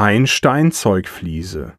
Feinsteinzeugfliese.